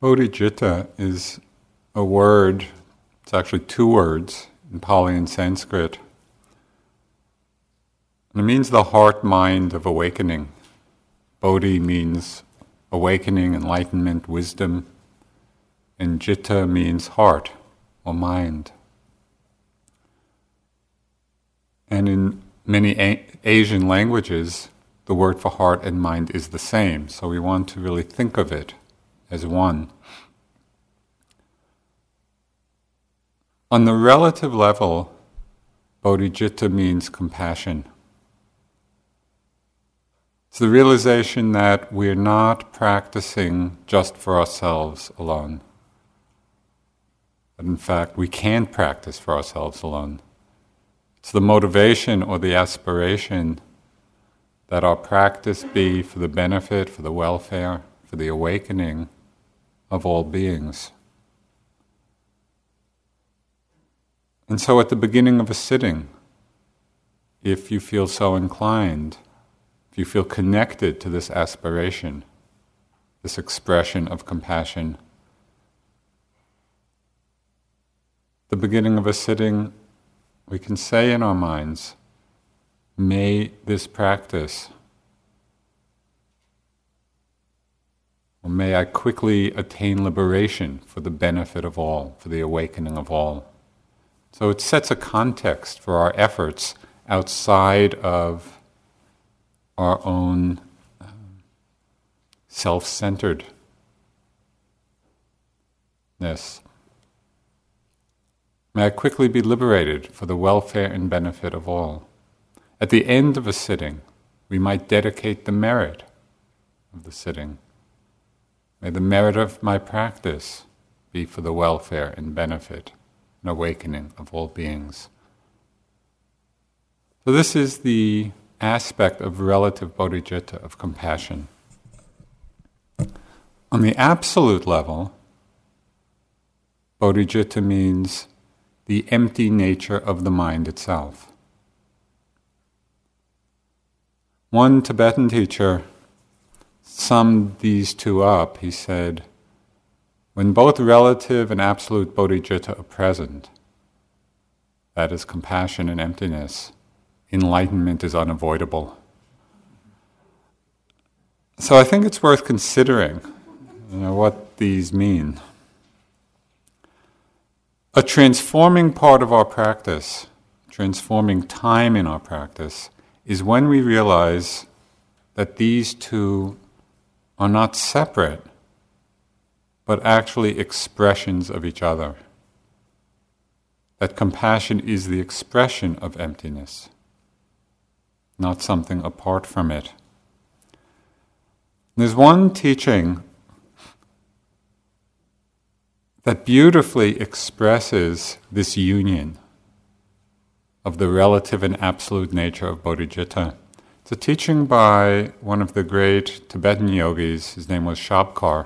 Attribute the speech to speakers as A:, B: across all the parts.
A: Bodhicitta is a word, it's actually two words in Pali and Sanskrit. And it means the heart mind of awakening. Bodhi means awakening, enlightenment, wisdom, and citta means heart or mind. And in many a- Asian languages, the word for heart and mind is the same, so we want to really think of it as one. On the relative level, bodhicitta means compassion. It's the realization that we're not practicing just for ourselves alone. But in fact, we can practice for ourselves alone. It's the motivation or the aspiration that our practice be for the benefit, for the welfare, for the awakening of all beings. And so at the beginning of a sitting, if you feel so inclined, if you feel connected to this aspiration, this expression of compassion, the beginning of a sitting, we can say in our minds, may this practice, or may I quickly attain liberation for the benefit of all, for the awakening of all. So it sets a context for our efforts outside of our own um, self centeredness. May I quickly be liberated for the welfare and benefit of all. At the end of a sitting, we might dedicate the merit of the sitting. May the merit of my practice be for the welfare and benefit and awakening of all beings. So, this is the aspect of relative bodhicitta, of compassion. On the absolute level, bodhicitta means the empty nature of the mind itself. One Tibetan teacher summed these two up. He said, when both relative and absolute bodhicitta are present, that is compassion and emptiness, enlightenment is unavoidable. So I think it's worth considering you know, what these mean. A transforming part of our practice, transforming time in our practice, is when we realize that these two are not separate but actually expressions of each other. That compassion is the expression of emptiness, not something apart from it. There's one teaching that beautifully expresses this union of the relative and absolute nature of bodhicitta. It's a teaching by one of the great Tibetan yogis, his name was Shabkar.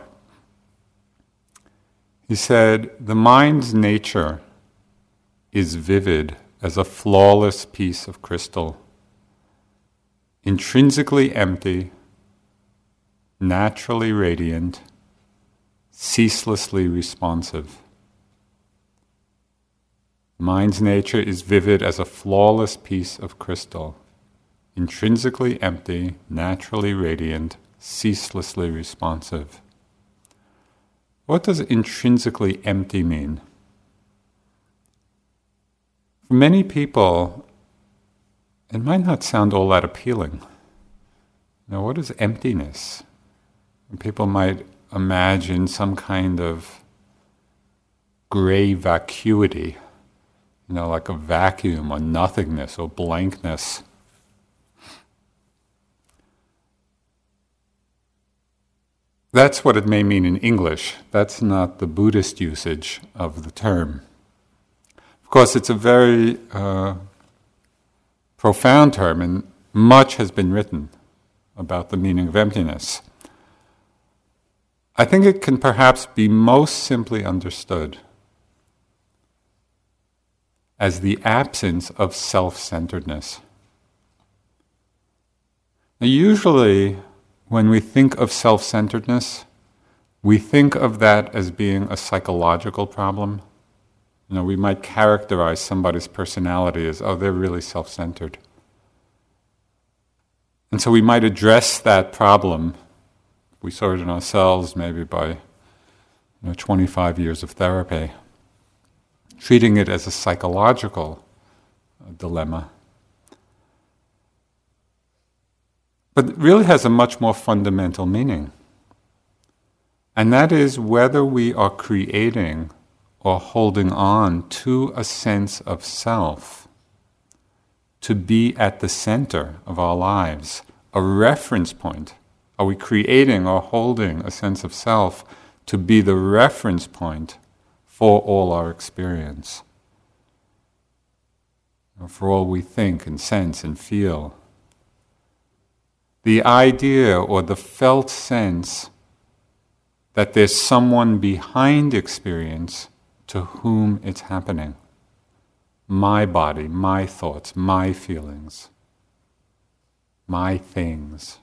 A: He said, The mind's nature is vivid as a flawless piece of crystal, intrinsically empty, naturally radiant, ceaselessly responsive. Mind's nature is vivid as a flawless piece of crystal, intrinsically empty, naturally radiant, ceaselessly responsive. What does intrinsically empty mean? For many people, it might not sound all that appealing. Now, what is emptiness? People might imagine some kind of gray vacuity, you know, like a vacuum or nothingness or blankness. That's what it may mean in English. That's not the Buddhist usage of the term. Of course, it's a very uh, profound term, and much has been written about the meaning of emptiness. I think it can perhaps be most simply understood as the absence of self centeredness. Usually, when we think of self centeredness, we think of that as being a psychological problem. You know, we might characterize somebody's personality as, oh, they're really self centered. And so we might address that problem. We saw it in ourselves maybe by you know, 25 years of therapy, treating it as a psychological dilemma. But really has a much more fundamental meaning. And that is whether we are creating or holding on to a sense of self to be at the center of our lives, a reference point. Are we creating or holding a sense of self to be the reference point for all our experience? For all we think and sense and feel? The idea or the felt sense that there's someone behind experience to whom it's happening. My body, my thoughts, my feelings, my things.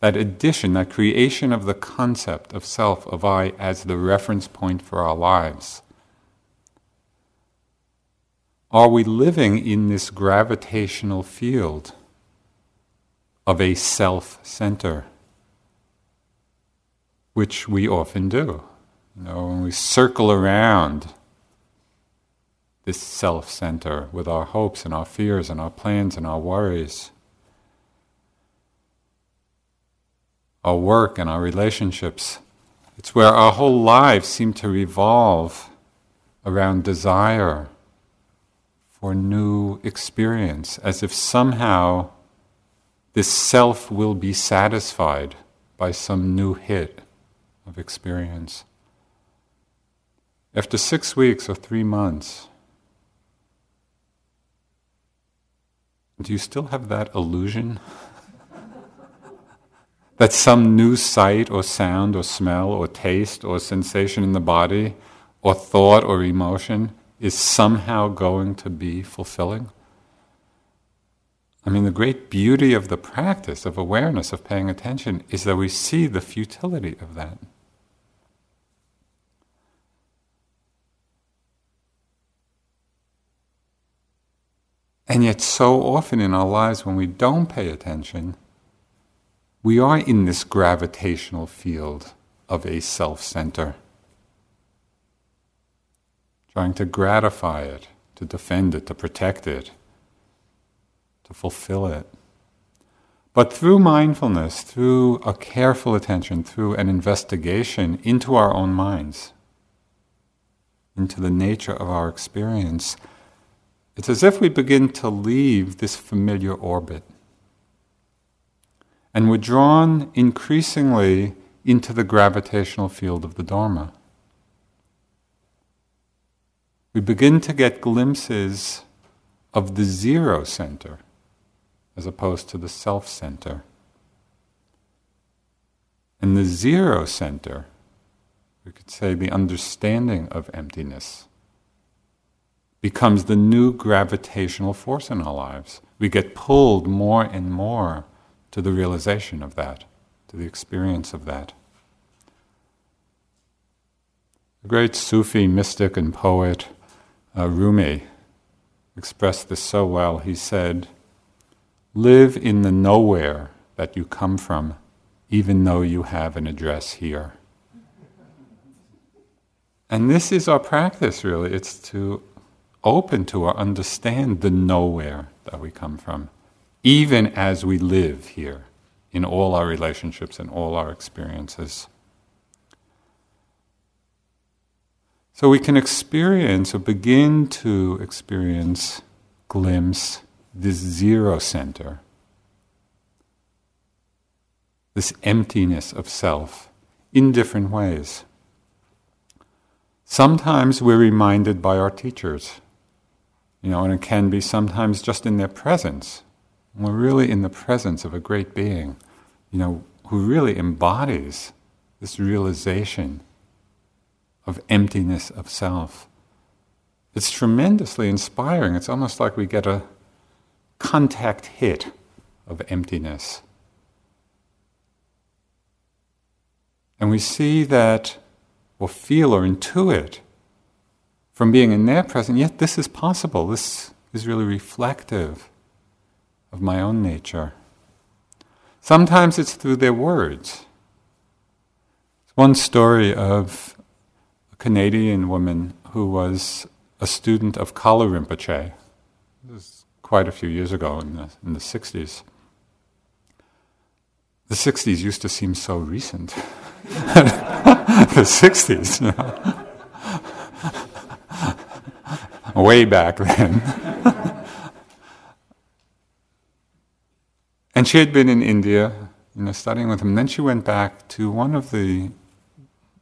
A: That addition, that creation of the concept of self, of I, as the reference point for our lives. Are we living in this gravitational field of a self center? which we often do. You know, when we circle around this self center with our hopes and our fears and our plans and our worries, our work and our relationships, it's where our whole lives seem to revolve around desire for new experience, as if somehow this self will be satisfied by some new hit of experience. After six weeks or three months, do you still have that illusion? that some new sight or sound or smell or taste or sensation in the body or thought or emotion is somehow going to be fulfilling? I mean, the great beauty of the practice of awareness, of paying attention, is that we see the futility of that. And yet, so often in our lives, when we don't pay attention, we are in this gravitational field of a self center, trying to gratify it, to defend it, to protect it, to fulfill it. But through mindfulness, through a careful attention, through an investigation into our own minds, into the nature of our experience, it's as if we begin to leave this familiar orbit. And we're drawn increasingly into the gravitational field of the Dharma. We begin to get glimpses of the zero center as opposed to the self center. And the zero center, we could say the understanding of emptiness becomes the new gravitational force in our lives. We get pulled more and more to the realization of that, to the experience of that. The great Sufi mystic and poet uh, Rumi expressed this so well. He said, Live in the nowhere that you come from, even though you have an address here. And this is our practice, really. It's to open to or understand the nowhere that we come from, even as we live here in all our relationships and all our experiences. So we can experience or begin to experience, glimpse this zero center, this emptiness of self in different ways. Sometimes we're reminded by our teachers you know, and it can be sometimes just in their presence. We're really in the presence of a great being, you know, who really embodies this realization of emptiness of self. It's tremendously inspiring. It's almost like we get a contact hit of emptiness. And we see that, or feel or intuit from being in their presence, yet this is possible. This is really reflective of my own nature. Sometimes it's through their words. One story of a Canadian woman who was a student of Kalu Rinpoche. Quite a few years ago in the, in the 60s. The 60s used to seem so recent. the 60s, you know. way back then. and she had been in India, you know, studying with him. Then she went back to one of the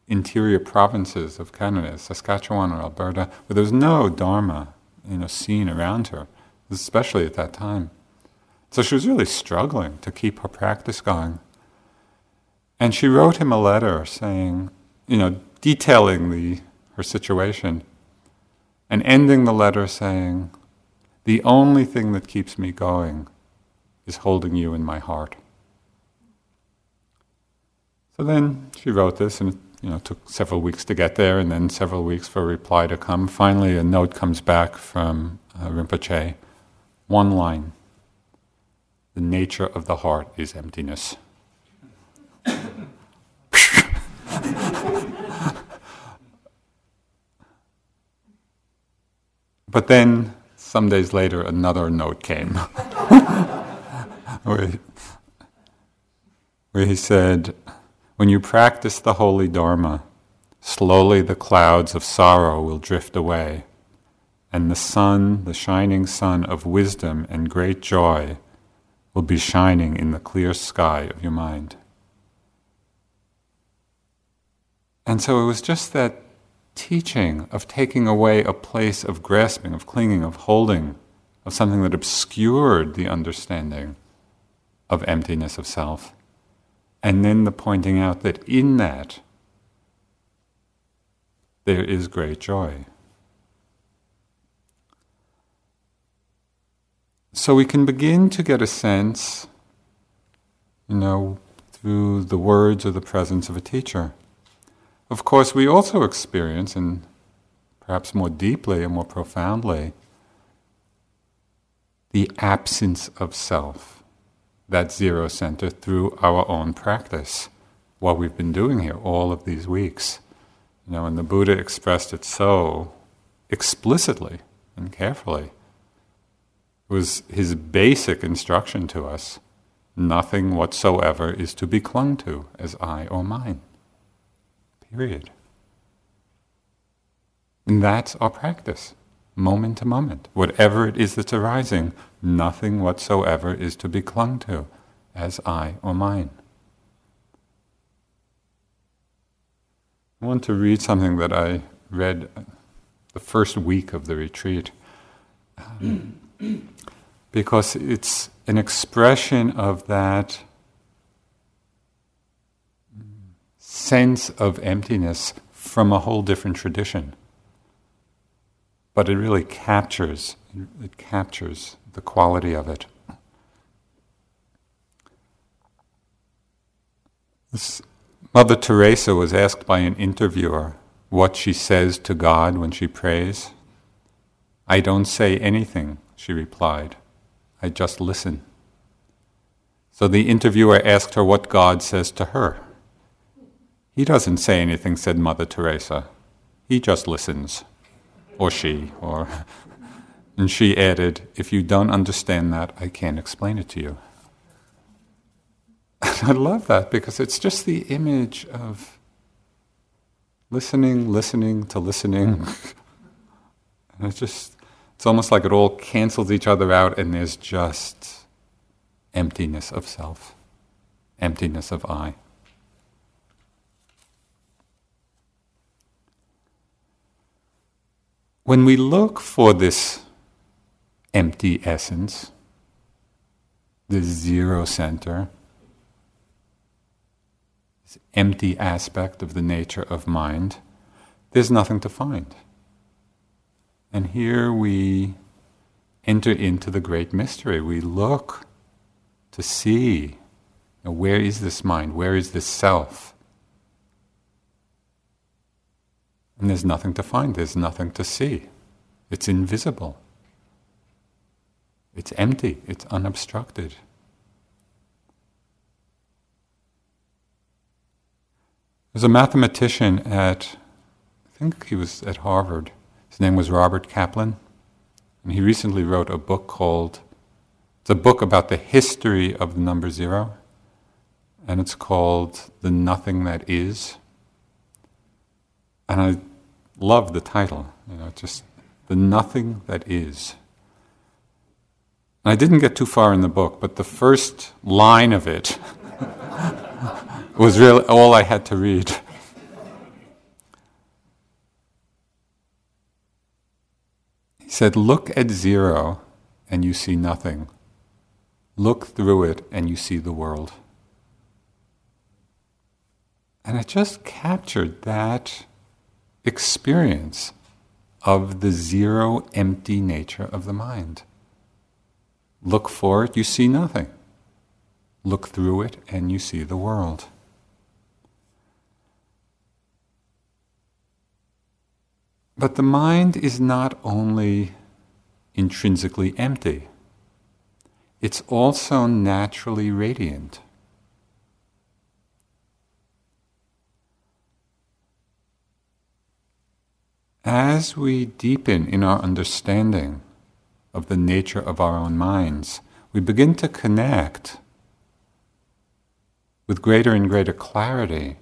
A: interior provinces of Canada, Saskatchewan or Alberta, where there was no Dharma, you know, scene around her, especially at that time. So she was really struggling to keep her practice going. And she wrote him a letter saying, you know, detailing the, her situation, and ending the letter saying, The only thing that keeps me going is holding you in my heart. So then she wrote this, and you know, took several weeks to get there and then several weeks for a reply to come. Finally, a note comes back from uh, Rinpoche. One line. The nature of the heart is emptiness. but then, some days later, another note came. Where, where he said, when you practice the holy Dharma, slowly the clouds of sorrow will drift away, and the sun, the shining sun of wisdom and great joy, will be shining in the clear sky of your mind. And so it was just that teaching of taking away a place of grasping, of clinging, of holding, of something that obscured the understanding of emptiness of self and then the pointing out that in that there is great joy. So we can begin to get a sense, you know, through the words or the presence of a teacher. Of course, we also experience, and perhaps more deeply and more profoundly, the absence of self that zero center through our own practice, what we've been doing here all of these weeks. You know, and the Buddha expressed it so explicitly and carefully. Was his basic instruction to us nothing whatsoever is to be clung to as I or mine. Period. And that's our practice moment to moment. Whatever it is that's arising, nothing whatsoever is to be clung to as I or mine. I want to read something that I read the first week of the retreat um, because it's an expression of that sense of emptiness from a whole different tradition but it really captures it captures the quality of it. This Mother Teresa was asked by an interviewer what she says to God when she prays. I don't say anything, she replied. I just listen. So the interviewer asked her what God says to her. He doesn't say anything, said Mother Teresa. He just listens or she, or. And she added, If you don't understand that, I can't explain it to you. And I love that because it's just the image of listening, listening to listening. and it's just, it's almost like it all cancels each other out and there's just emptiness of self, emptiness of I. When we look for this empty essence, the zero center, this empty aspect of the nature of mind, there's nothing to find. And here we enter into the great mystery. We look to see you know, where is this mind, where is this self. And there's nothing to find, there's nothing to see. It's invisible. It's empty, it's unobstructed. There's a mathematician at, I think he was at Harvard. His name was Robert Kaplan. And he recently wrote a book called, it's a book about the history of the number zero. And it's called The Nothing That Is. And I love the title, you know, just The Nothing That Is. And I didn't get too far in the book, but the first line of it was really all I had to read. Said, Look at zero and you see nothing. Look through it and you see the world. And it just captured that experience of the zero empty nature of the mind. Look for it, you see nothing. Look through it, and you see the world. But the mind is not only intrinsically empty, it's also naturally radiant. As we deepen in our understanding of the nature of our own minds, we begin to connect with greater and greater clarity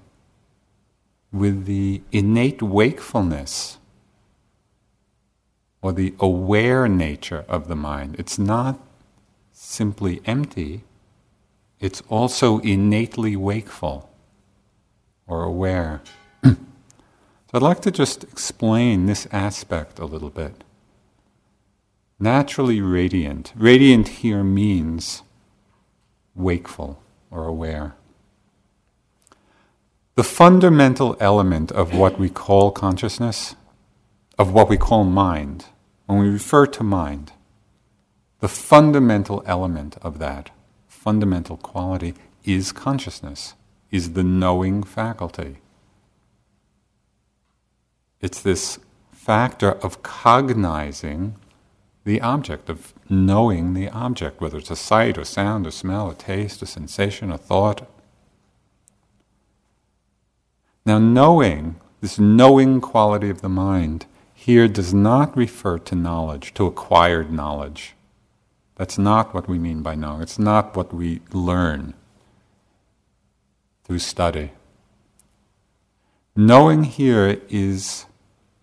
A: with the innate wakefulness or the aware nature of the mind. It's not simply empty, it's also innately wakeful or aware. so I'd like to just explain this aspect a little bit. Naturally radiant. Radiant here means wakeful or aware. The fundamental element of what we call consciousness of what we call mind, when we refer to mind, the fundamental element of that, fundamental quality, is consciousness, is the knowing faculty. It's this factor of cognizing the object, of knowing the object, whether it's a sight, a sound, a smell, a taste, a sensation, a thought. Now, knowing, this knowing quality of the mind, here does not refer to knowledge, to acquired knowledge. That's not what we mean by knowing. It's not what we learn through study. Knowing here is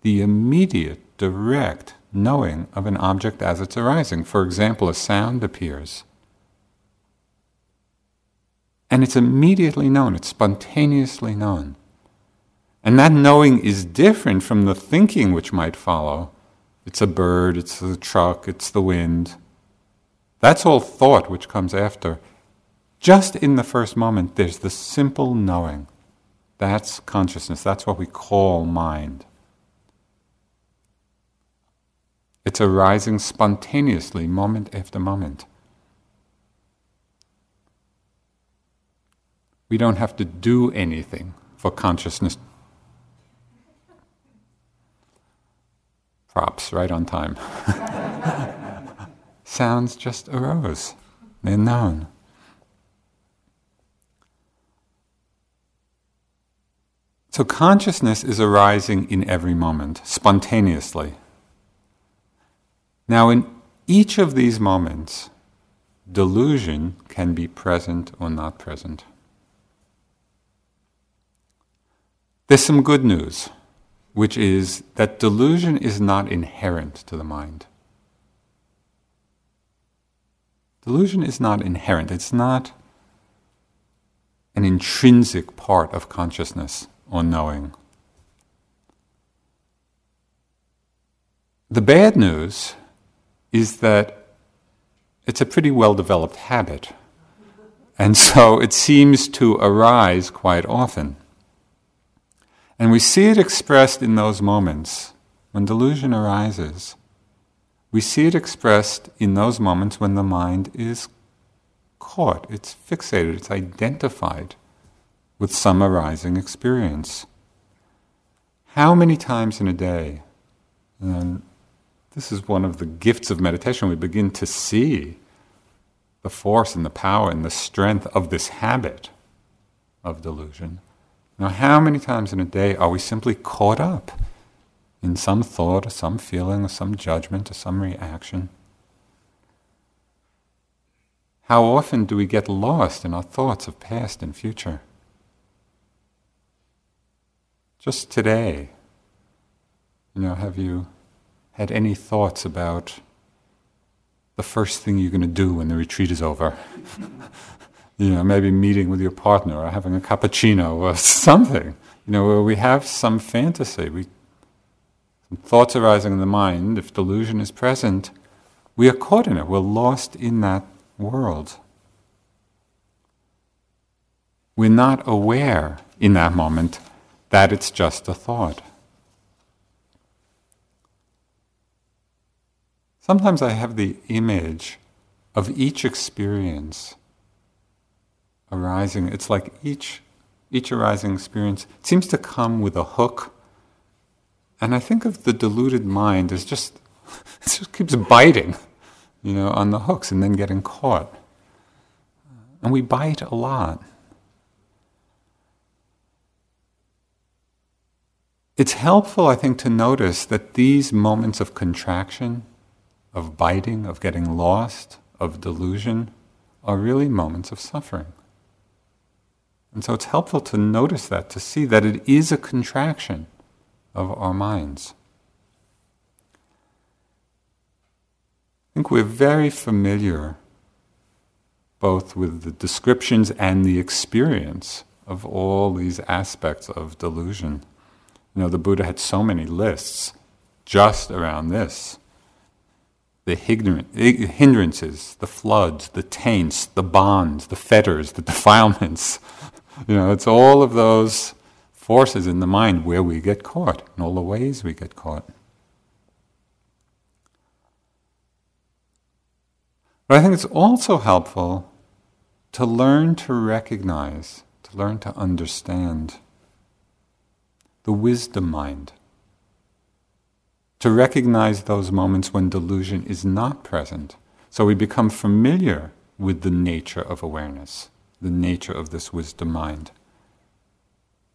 A: the immediate, direct knowing of an object as it's arising. For example, a sound appears. And it's immediately known, it's spontaneously known. And that knowing is different from the thinking which might follow. It's a bird, it's the truck, it's the wind. That's all thought which comes after. Just in the first moment, there's the simple knowing. That's consciousness. That's what we call mind. It's arising spontaneously, moment after moment. We don't have to do anything for consciousness props right on time. Sounds just arose, they're known. So consciousness is arising in every moment, spontaneously. Now, in each of these moments, delusion can be present or not present. There's some good news which is that delusion is not inherent to the mind. Delusion is not inherent, it's not an intrinsic part of consciousness or knowing. The bad news is that it's a pretty well developed habit, and so it seems to arise quite often. And we see it expressed in those moments when delusion arises. We see it expressed in those moments when the mind is caught, it's fixated, it's identified with some arising experience. how many times in a day, and this is one of the gifts of meditation, we begin to see the force and the power and the strength of this habit of delusion. Now, how many times in a day are we simply caught up in some thought or some feeling or some judgment or some reaction? How often do we get lost in our thoughts of past and future? Just today, you know, have you had any thoughts about the first thing you're going to do when the retreat is over? you know, maybe meeting with your partner or having a cappuccino or something, you know, where we have some fantasy, we, some thoughts arising in the mind, if delusion is present, we are caught in it, we're lost in that world. We're not aware in that moment that it's just a thought. Sometimes I have the image of each experience arising. It's like each, each arising experience seems to come with a hook. And I think of the deluded mind as just, it just keeps biting you know, on the hooks and then getting caught. And we bite a lot. It's helpful, I think, to notice that these moments of contraction, of biting, of getting lost, of delusion, are really moments of suffering. And so it's helpful to notice that, to see that it is a contraction of our minds. I think we're very familiar both with the descriptions and the experience of all these aspects of delusion. You know, the Buddha had so many lists just around this the hindrances, the floods, the taints, the bonds, the fetters, the defilements. You know, it's all of those forces in the mind where we get caught, in all the ways we get caught. But I think it's also helpful to learn to recognize, to learn to understand the wisdom mind. To recognize those moments when delusion is not present. So we become familiar with the nature of awareness, the nature of this wisdom mind.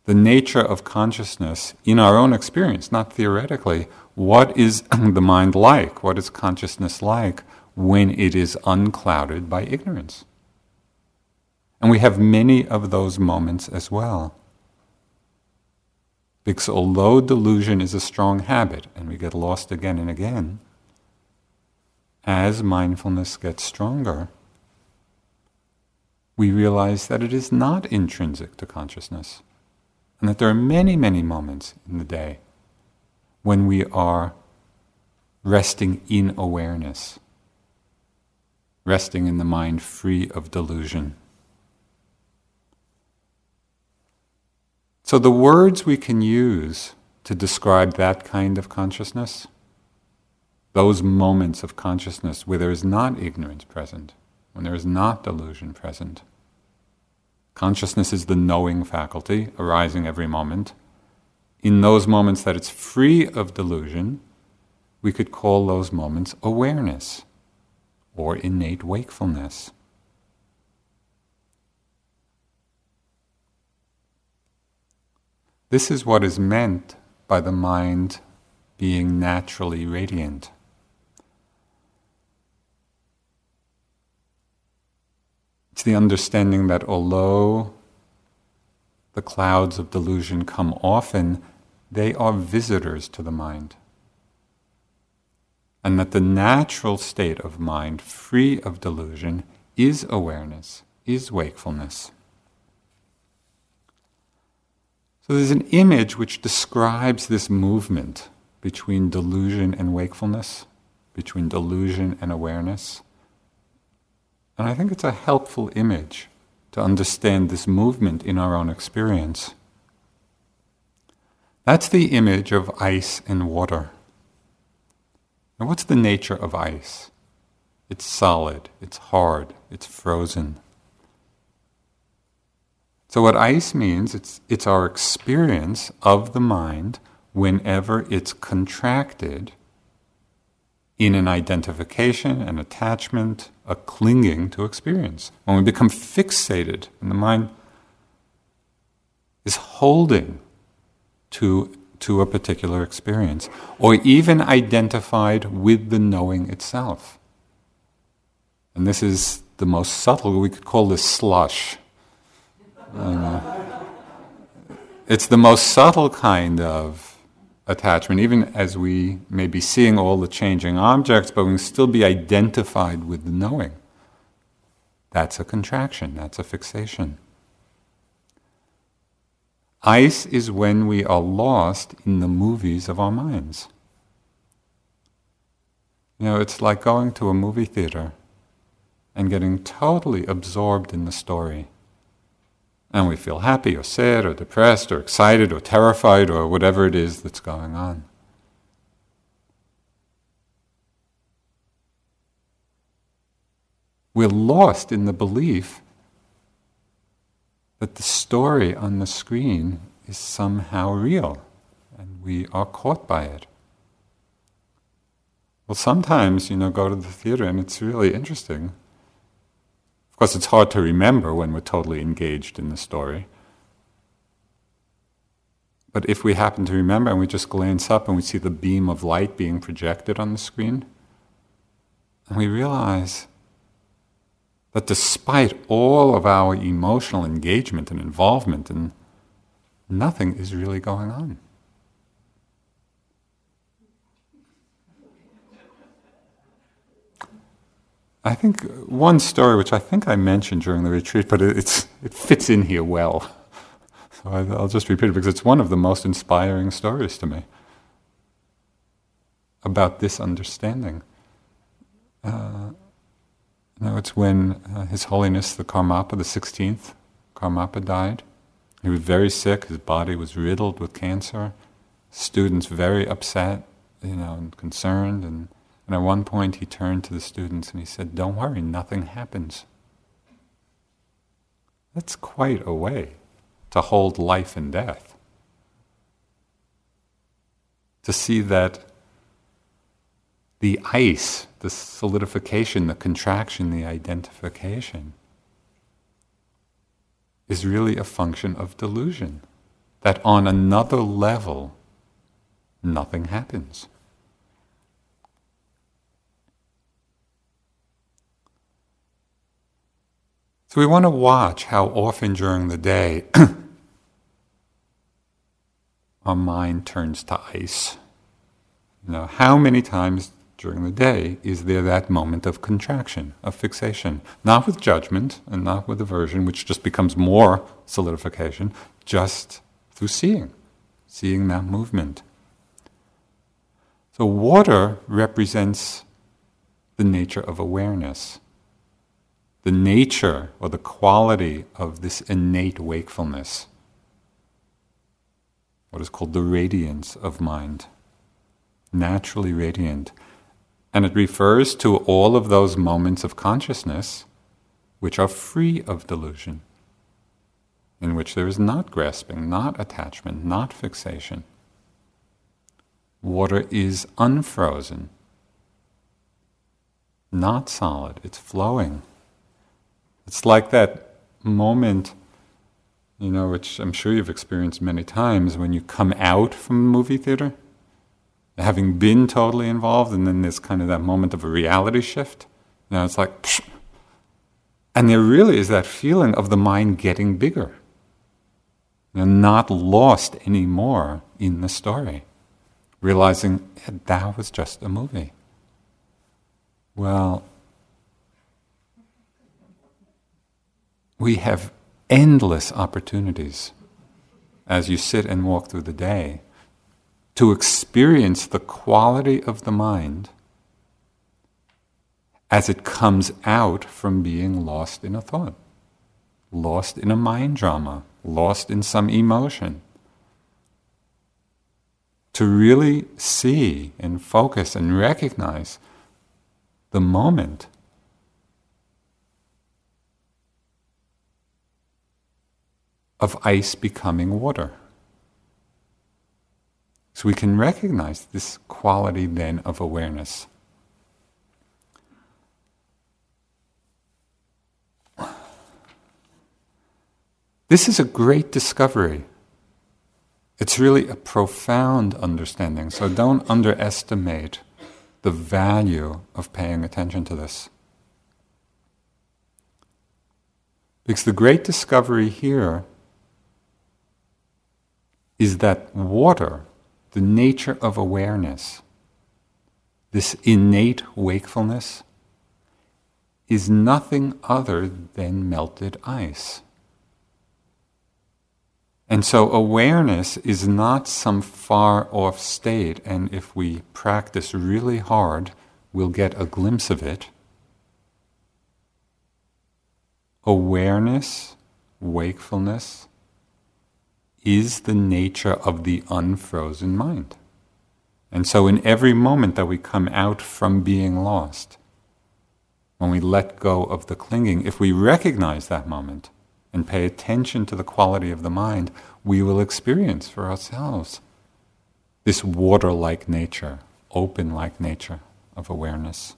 A: The nature of consciousness in our own experience, not theoretically. What is the mind like? What is consciousness like? when it is unclouded by ignorance. And we have many of those moments as well. Because although delusion is a strong habit and we get lost again and again, as mindfulness gets stronger, we realize that it is not intrinsic to consciousness and that there are many, many moments in the day when we are resting in awareness resting in the mind free of delusion. So, the words we can use to describe that kind of consciousness, those moments of consciousness where there is not ignorance present, when there is not delusion present. Consciousness is the knowing faculty arising every moment. In those moments that it's free of delusion, we could call those moments awareness or innate wakefulness. This is what is meant by the mind being naturally radiant. It's the understanding that although the clouds of delusion come often, they are visitors to the mind and that the natural state of mind, free of delusion, is awareness, is wakefulness. So there's an image which describes this movement between delusion and wakefulness, between delusion and awareness. And I think it's a helpful image to understand this movement in our own experience. That's the image of ice and water. Now, what's the nature of ice? It's solid, it's hard, it's frozen. So, what ice means, it's, it's our experience of the mind whenever it's contracted in an identification, an attachment, a clinging to experience. When we become fixated and the mind is holding to, to a particular experience, or even identified with the knowing itself. And this is the most subtle, we could call this slush. it's the most subtle kind of attachment, even as we may be seeing all the changing objects, but we can still be identified with the knowing. That's a contraction, that's a fixation. Ice is when we are lost in the movies of our minds. You know, it's like going to a movie theater and getting totally absorbed in the story. And we feel happy or sad or depressed or excited or terrified or whatever it is that's going on. We're lost in the belief that the story on the screen is somehow real and we are caught by it. Well, sometimes, you know, go to the theater and it's really interesting. Course, it's hard to remember when we're totally engaged in the story. But if we happen to remember and we just glance up and we see the beam of light being projected on the screen, and we realize that despite all of our emotional engagement and involvement, and nothing is really going on. I think one story, which I think I mentioned during the retreat, but it, it fits in here well. So I, will just repeat it because it's one of the most inspiring stories to me about this understanding. Uh, it's when uh, His Holiness the Karmapa, the 16th Karmapa, died. He was very sick, his body was riddled with cancer. Students very upset, you know, and concerned. And, and at one point he turned to the students and he said, Don't worry, nothing happens. That's quite a way to hold life and death. To see that the ice, the solidification, the contraction, the identification, is really a function of delusion. That on another level, nothing happens. So we want to watch how often during the day our mind turns to ice. You know, how many times during the day is there that moment of contraction, of fixation. Not with judgment and not with aversion, which just becomes more solidification, just through seeing, seeing that movement. So, water represents the nature of awareness, the nature or the quality of this innate wakefulness, what is called the radiance of mind, naturally radiant. And it refers to all of those moments of consciousness which are free of delusion, in which there is not grasping, not attachment, not fixation. Water is unfrozen, not solid, it's flowing. It's like that moment, you know, which I'm sure you've experienced many times when you come out from a movie theater having been totally involved, and then there's kind of that moment of a reality shift. You know, it's like, psh. and there really is that feeling of the mind getting bigger, know, not lost anymore in the story, realizing yeah, that was just a movie. Well, we have endless opportunities as you sit and walk through the day to experience the quality of the mind as it comes out from being lost in a thought, lost in a mind drama, lost in some emotion. To really see and focus and recognize the moment of ice becoming water. So we can recognize this quality then of awareness. This is a great discovery. It's really a profound understanding, so don't underestimate the value of paying attention to this. Because the great discovery here is that water, the nature of awareness, this innate wakefulness, is nothing other than melted ice. And so awareness is not some far off state, and if we practice really hard, we'll get a glimpse of it. Awareness, wakefulness, is the nature of the unfrozen mind. And so, in every moment that we come out from being lost, when we let go of the clinging, if we recognize that moment and pay attention to the quality of the mind, we will experience for ourselves this water like nature, open like nature of awareness.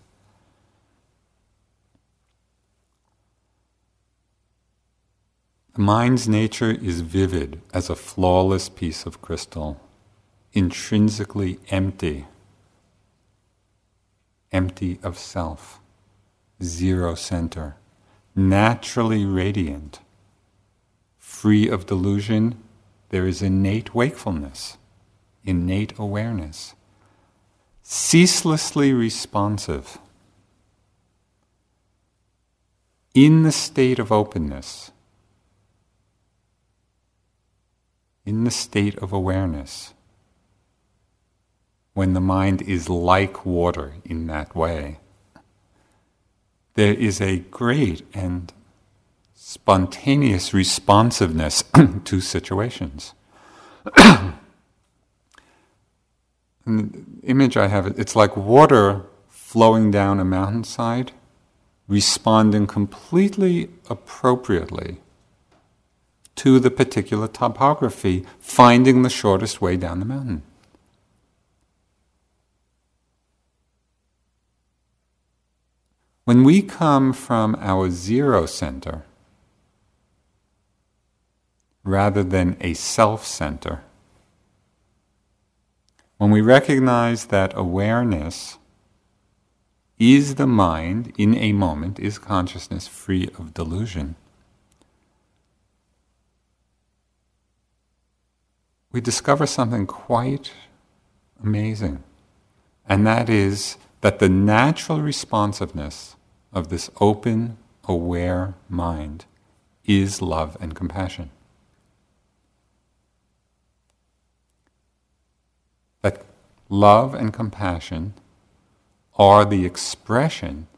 A: The mind's nature is vivid as a flawless piece of crystal, intrinsically empty, empty of self, zero center, naturally radiant, free of delusion. There is innate wakefulness, innate awareness, ceaselessly responsive. In the state of openness, in the state of awareness, when the mind is like water in that way, there is a great and spontaneous responsiveness to situations. and the image I have, it's like water flowing down a mountainside, responding completely appropriately to the particular topography, finding the shortest way down the mountain. When we come from our zero center, rather than a self center, when we recognize that awareness is the mind in a moment, is consciousness free of delusion, we discover something quite amazing. And that is that the natural responsiveness of this open, aware mind is love and compassion. That love and compassion are the expression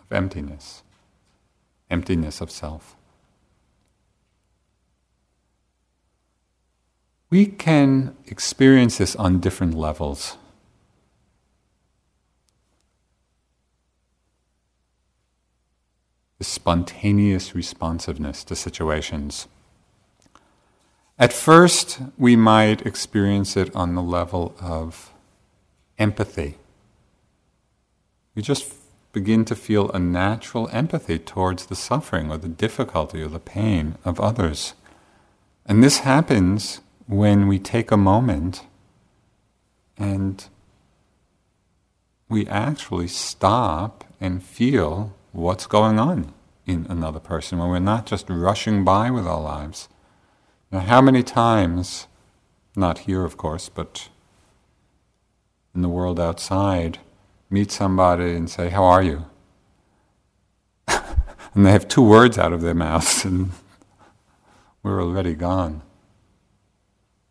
A: of emptiness, emptiness of self. We can experience this on different levels. The spontaneous responsiveness to situations. At first, we might experience it on the level of empathy. We just begin to feel a natural empathy towards the suffering or the difficulty or the pain of others. And this happens when we take a moment and we actually stop and feel what's going on in another person, when we're not just rushing by with our lives. Now, how many times, not here of course, but in the world outside, meet somebody and say, How are you? and they have two words out of their mouths, and we're already gone.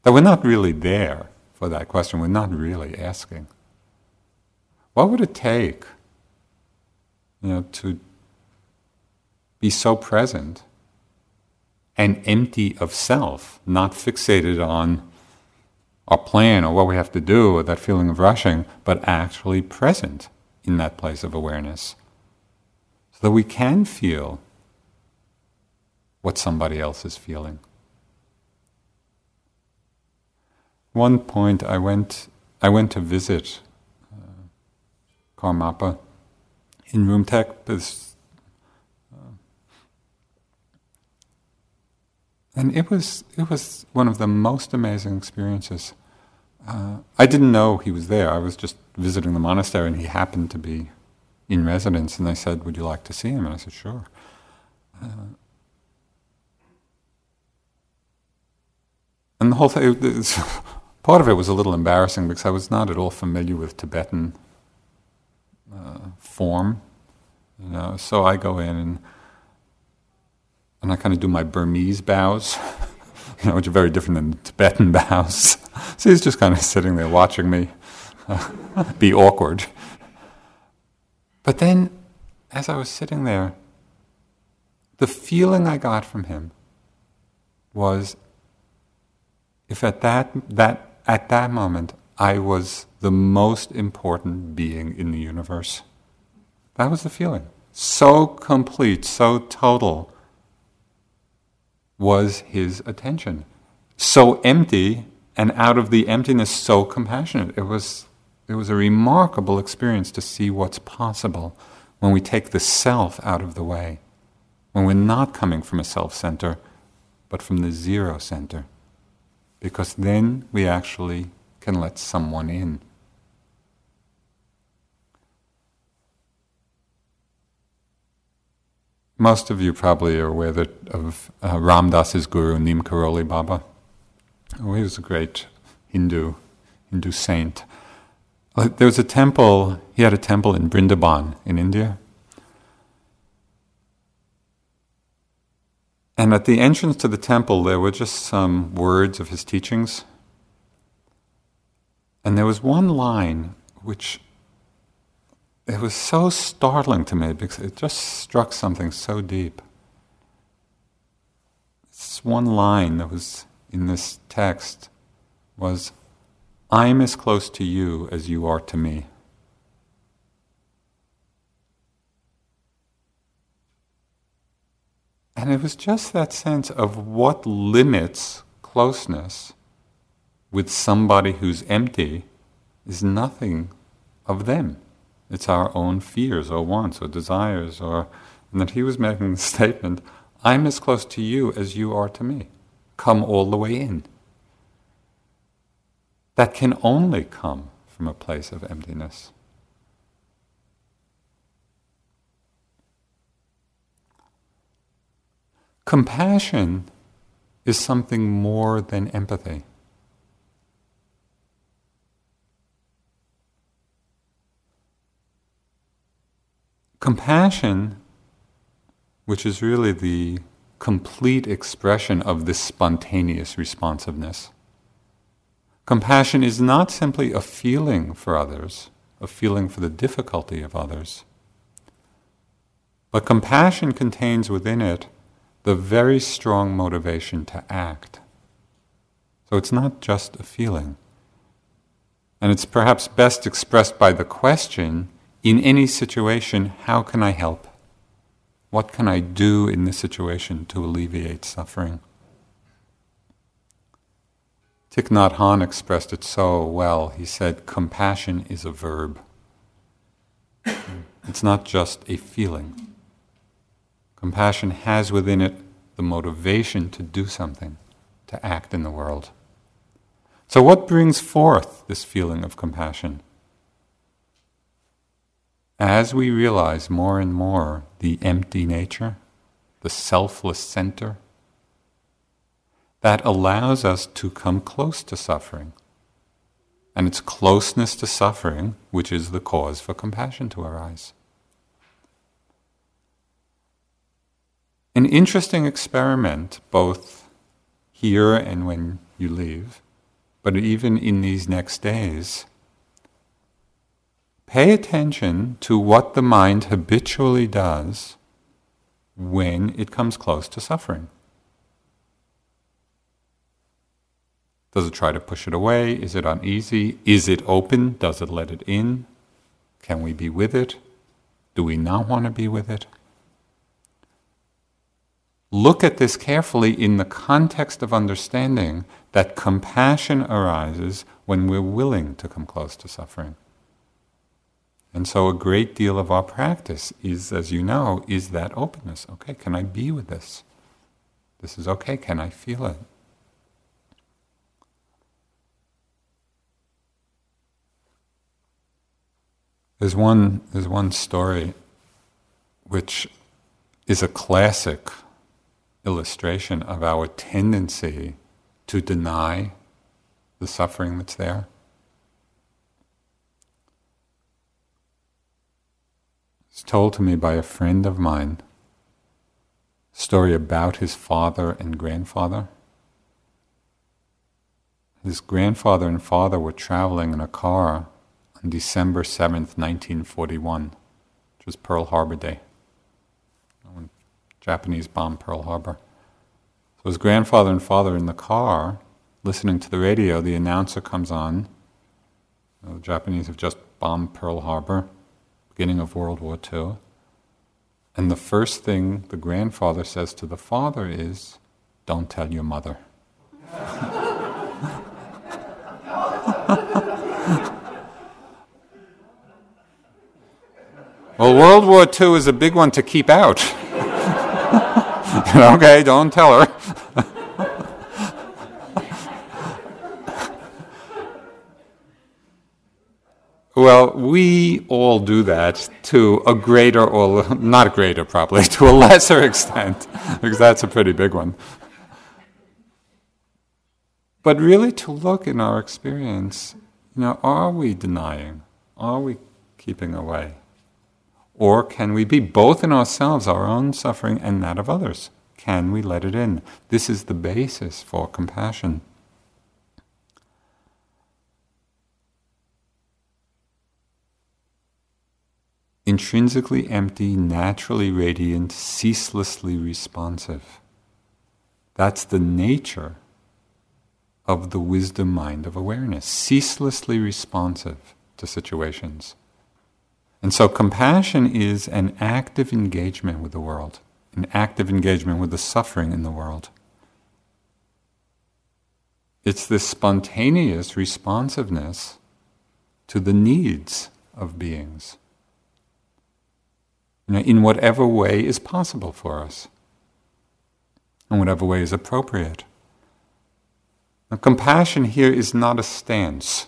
A: That we're not really there for that question, we're not really asking. What would it take, you know, to be so present and empty of self, not fixated on our plan or what we have to do or that feeling of rushing, but actually present in that place of awareness. So that we can feel what somebody else is feeling. One point I went, I went to visit uh, Karmapa in Rumtek. This, uh, and it was, it was one of the most amazing experiences. Uh, I didn't know he was there. I was just visiting the monastery, and he happened to be in residence. And they said, "Would you like to see him?" And I said, "Sure." Uh, and the whole thing, part of it was a little embarrassing because I was not at all familiar with Tibetan uh, form, you know. So I go in and and I kind of do my Burmese bows, you know, which are very different than Tibetan bows. so he's just kind of sitting there watching me be awkward. But then, as I was sitting there, the feeling I got from him was if at that, that, at that moment I was the most important being in the universe. That was the feeling. So complete, so total was his attention. So empty, and out of the emptiness, so compassionate. It was, it was a remarkable experience to see what's possible when we take the self out of the way, when we're not coming from a self center, but from the zero center because then we actually can let someone in. Most of you probably are aware that of uh, Ram Dass's guru, Neem Karoli Baba. Oh, he was a great Hindu, Hindu saint. There was a temple, he had a temple in Brindaban in India. And at the entrance to the temple, there were just some words of his teachings. And there was one line which it was so startling to me because it just struck something so deep. This one line that was in this text was, I'm as close to you as you are to me. And it was just that sense of what limits closeness with somebody who's empty is nothing of them. It's our own fears or wants or desires, or and that he was making the statement, I'm as close to you as you are to me. Come all the way in. That can only come from a place of emptiness. Compassion is something more than empathy. Compassion, which is really the complete expression of this spontaneous responsiveness. Compassion is not simply a feeling for others, a feeling for the difficulty of others, but compassion contains within it the very strong motivation to act. So it's not just a feeling. And it's perhaps best expressed by the question in any situation how can I help? What can I do in this situation to alleviate suffering? Thich Nhat Hanh expressed it so well. He said, Compassion is a verb. It's not just a feeling. Compassion has within it the motivation to do something, to act in the world. So, what brings forth this feeling of compassion? As we realize more and more the empty nature, the selfless center, that allows us to come close to suffering. And it's closeness to suffering which is the cause for compassion to arise. An interesting experiment, both here and when you leave, but even in these next days. Pay attention to what the mind habitually does when it comes close to suffering. Does it try to push it away? Is it uneasy? Is it open? Does it let it in? Can we be with it? Do we not want to be with it? Look at this carefully in the context of understanding that compassion arises when we're willing to come close to suffering. And so a great deal of our practice is, as you know, is that openness. Okay, can I be with this? This is okay, can I feel it? There's one, there's one story which is a classic illustration of our tendency to deny the suffering that's there. It's told to me by a friend of mine, story about his father and grandfather. His grandfather and father were traveling in a car on December 7th, 1941, which was Pearl Harbor Day, Japanese bombed Pearl Harbor. So his grandfather and father in the car, listening to the radio, the announcer comes on. You know, the Japanese have just bombed Pearl Harbor beginning of World War II. And the first thing the grandfather says to the father is, Don't tell your mother. well, World War II is a big one to keep out. okay, don't tell her. Well, we all do that to a greater or not greater, probably, to a lesser extent, because that's a pretty big one. But really, to look in our experience, you know, are we denying? Are we keeping away? Or can we be both in ourselves, our own suffering, and that of others? Can we let it in? This is the basis for compassion. intrinsically empty, naturally radiant, ceaselessly responsive. That's the nature of the wisdom mind of awareness, ceaselessly responsive to situations. And so compassion is an active engagement with the world, an active engagement with the suffering in the world. It's this spontaneous responsiveness to the needs of beings you know, in whatever way is possible for us, in whatever way is appropriate. Now, compassion here is not a stance.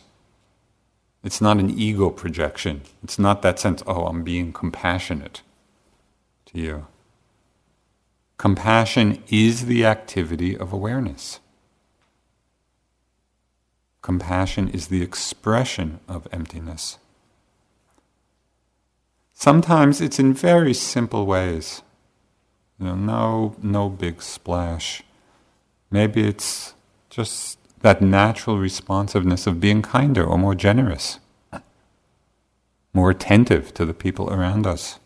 A: It's not an ego projection. It's not that sense, oh, I'm being compassionate to you. Compassion is the activity of awareness. Compassion is the expression of emptiness. Sometimes it's in very simple ways. You know, no, no big splash. Maybe it's just that natural responsiveness of being kinder or more generous, more attentive to the people around us.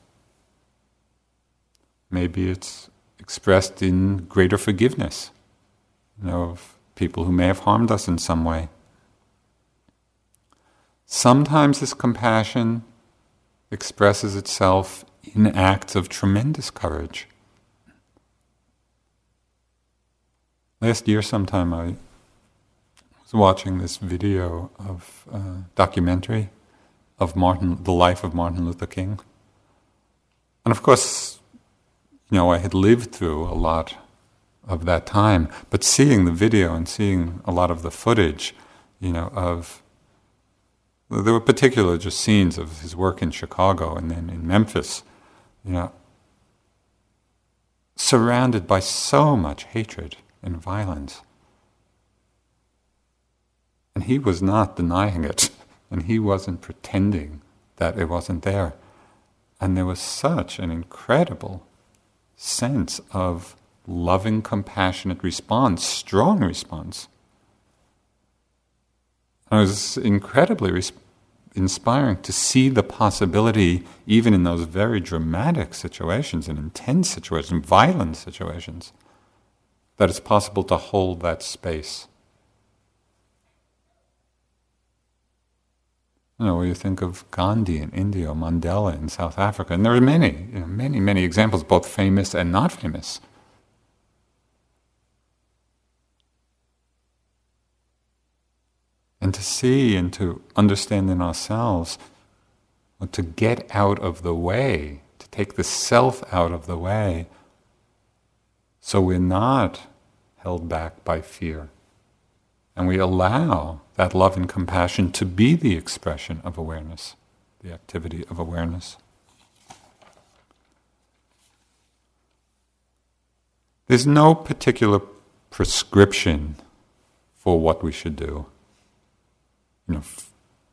A: Maybe it's expressed in greater forgiveness you know, of people who may have harmed us in some way. Sometimes this compassion expresses itself in acts of tremendous courage. Last year, sometime, I was watching this video of a documentary of Martin, the life of Martin Luther King. And of course, you know, I had lived through a lot of that time, but seeing the video and seeing a lot of the footage, you know, of there were particular just scenes of his work in Chicago and then in Memphis, you know, surrounded by so much hatred and violence. And he was not denying it, and he wasn't pretending that it wasn't there. And there was such an incredible sense of loving, compassionate response, strong response it was incredibly res- inspiring to see the possibility, even in those very dramatic situations and intense situations, violent situations, that it's possible to hold that space. you know, you think of Gandhi in India, Mandela in South Africa, and there are many, you know, many, many examples, both famous and not famous. And to see and to understand in ourselves, or to get out of the way, to take the self out of the way, so we're not held back by fear. And we allow that love and compassion to be the expression of awareness, the activity of awareness. There's no particular prescription for what we should do, you know, f-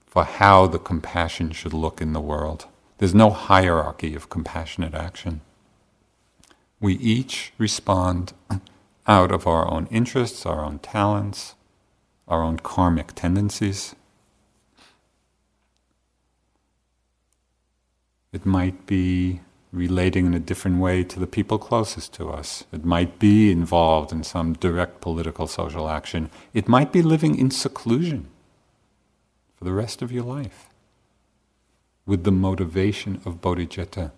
A: for how the compassion should look in the world. There's no hierarchy of compassionate action. We each respond out of our own interests, our own talents, our own karmic tendencies. It might be relating in a different way to the people closest to us. It might be involved in some direct political social action. It might be living in seclusion for the rest of your life with the motivation of bodhicitta.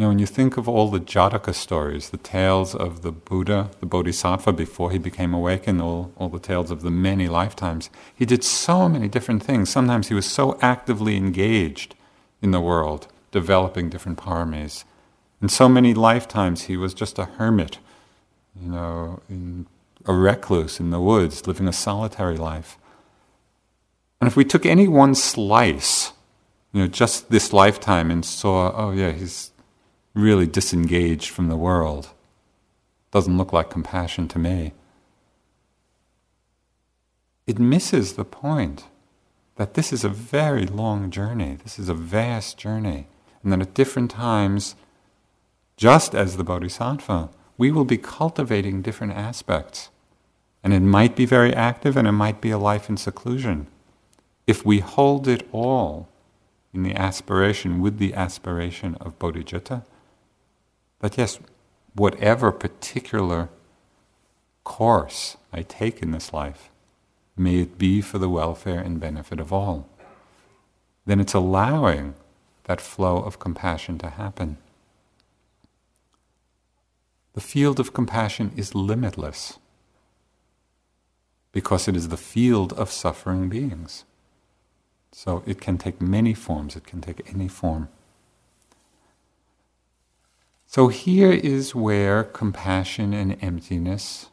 A: You know, when you think of all the Jataka stories, the tales of the Buddha, the Bodhisattva before he became awakened, all, all the tales of the many lifetimes, he did so many different things. Sometimes he was so actively engaged in the world, developing different paramis. In so many lifetimes, he was just a hermit, you know, a recluse in the woods, living a solitary life. And if we took any one slice, you know, just this lifetime and saw, oh yeah, he's really disengaged from the world. Doesn't look like compassion to me. It misses the point that this is a very long journey, this is a vast journey, and that at different times, just as the Bodhisattva, we will be cultivating different aspects. And it might be very active and it might be a life in seclusion. If we hold it all in the aspiration, with the aspiration of bodhicitta, but yes, whatever particular course I take in this life, may it be for the welfare and benefit of all. Then it's allowing that flow of compassion to happen. The field of compassion is limitless because it is the field of suffering beings. So it can take many forms, it can take any form. So here is where compassion and emptiness,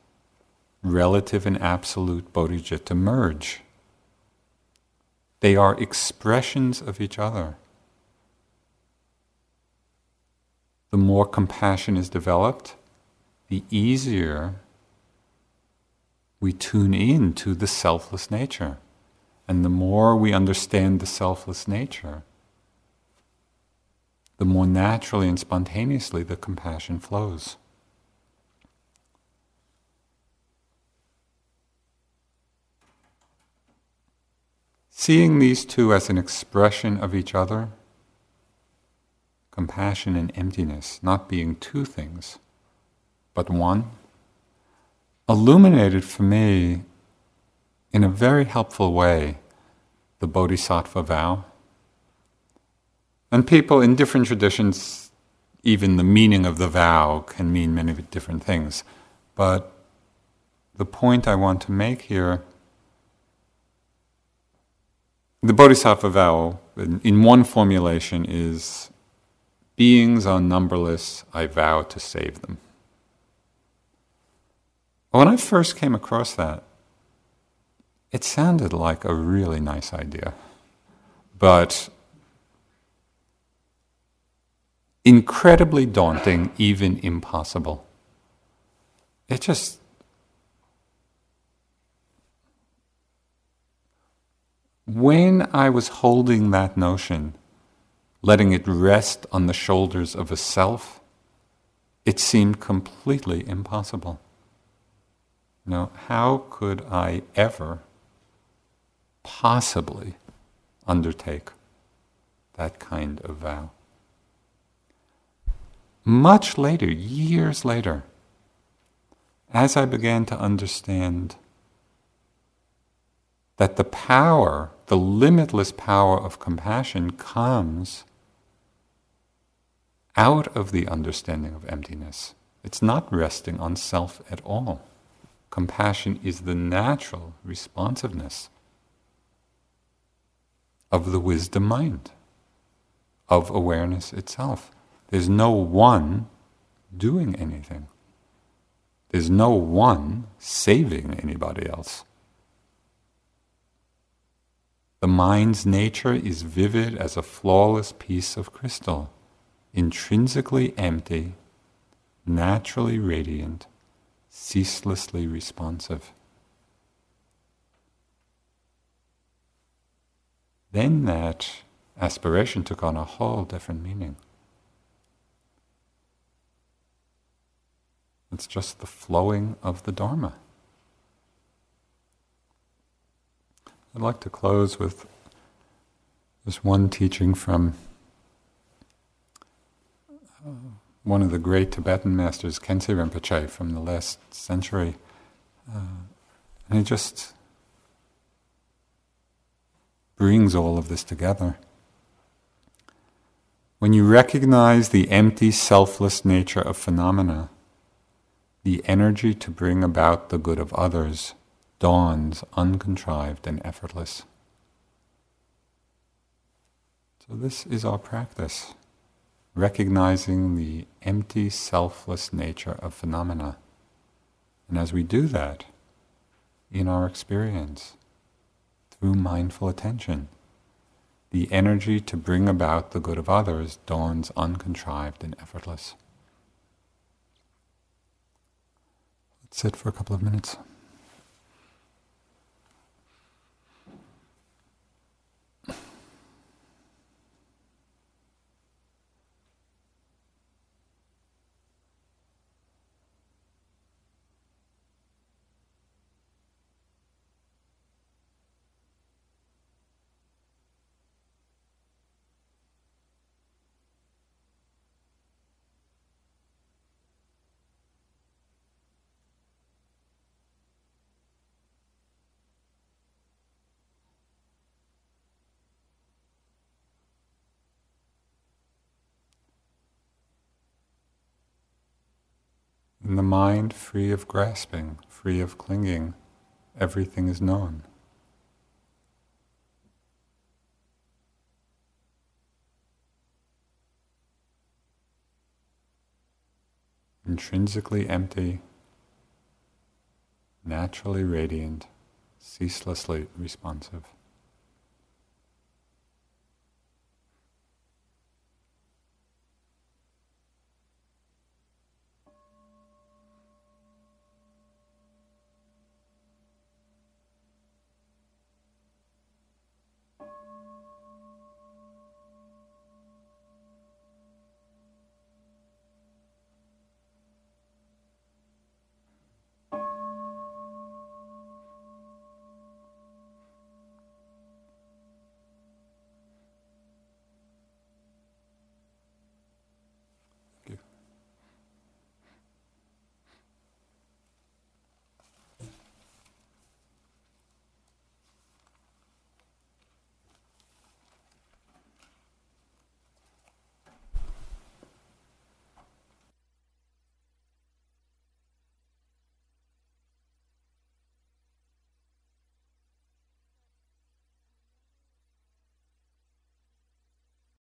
A: relative and absolute bodhicitta merge. They are expressions of each other. The more compassion is developed, the easier we tune in to the selfless nature. And the more we understand the selfless nature, the more naturally and spontaneously the compassion flows. Seeing these two as an expression of each other, compassion and emptiness not being two things, but one, illuminated for me in a very helpful way the Bodhisattva vow and people in different traditions, even the meaning of the vow can mean many different things. But the point I want to make here the Bodhisattva vow, in one formulation, is beings are numberless, I vow to save them. When I first came across that, it sounded like a really nice idea. But incredibly daunting, even impossible. It just. When I was holding that notion, letting it rest on the shoulders of a self, it seemed completely impossible. Now, how could I ever possibly undertake that kind of vow? Much later, years later, as I began to understand that the power, the limitless power of compassion comes out of the understanding of emptiness. It's not resting on self at all. compassion is the natural responsiveness of the wisdom mind, of awareness itself. There's no one doing anything. There's no one saving anybody else. The mind's nature is vivid as a flawless piece of crystal, intrinsically empty, naturally radiant, ceaselessly responsive. Then that aspiration took on a whole different meaning. It's just the flowing of the Dharma. I'd like to close with this one teaching from uh, one of the great Tibetan masters, Khyentse Rinpoche, from the last century. Uh, and he just brings all of this together. When you recognize the empty, selfless nature of phenomena, the energy to bring about the good of others dawns uncontrived and effortless. So, this is our practice, recognizing the empty, selfless nature of phenomena. And as we do that, in our experience, through mindful attention, the energy to bring about the good of others dawns uncontrived and effortless. Sit for a couple of minutes. The mind free of grasping, free of clinging, everything is known. Intrinsically empty, naturally radiant, ceaselessly responsive.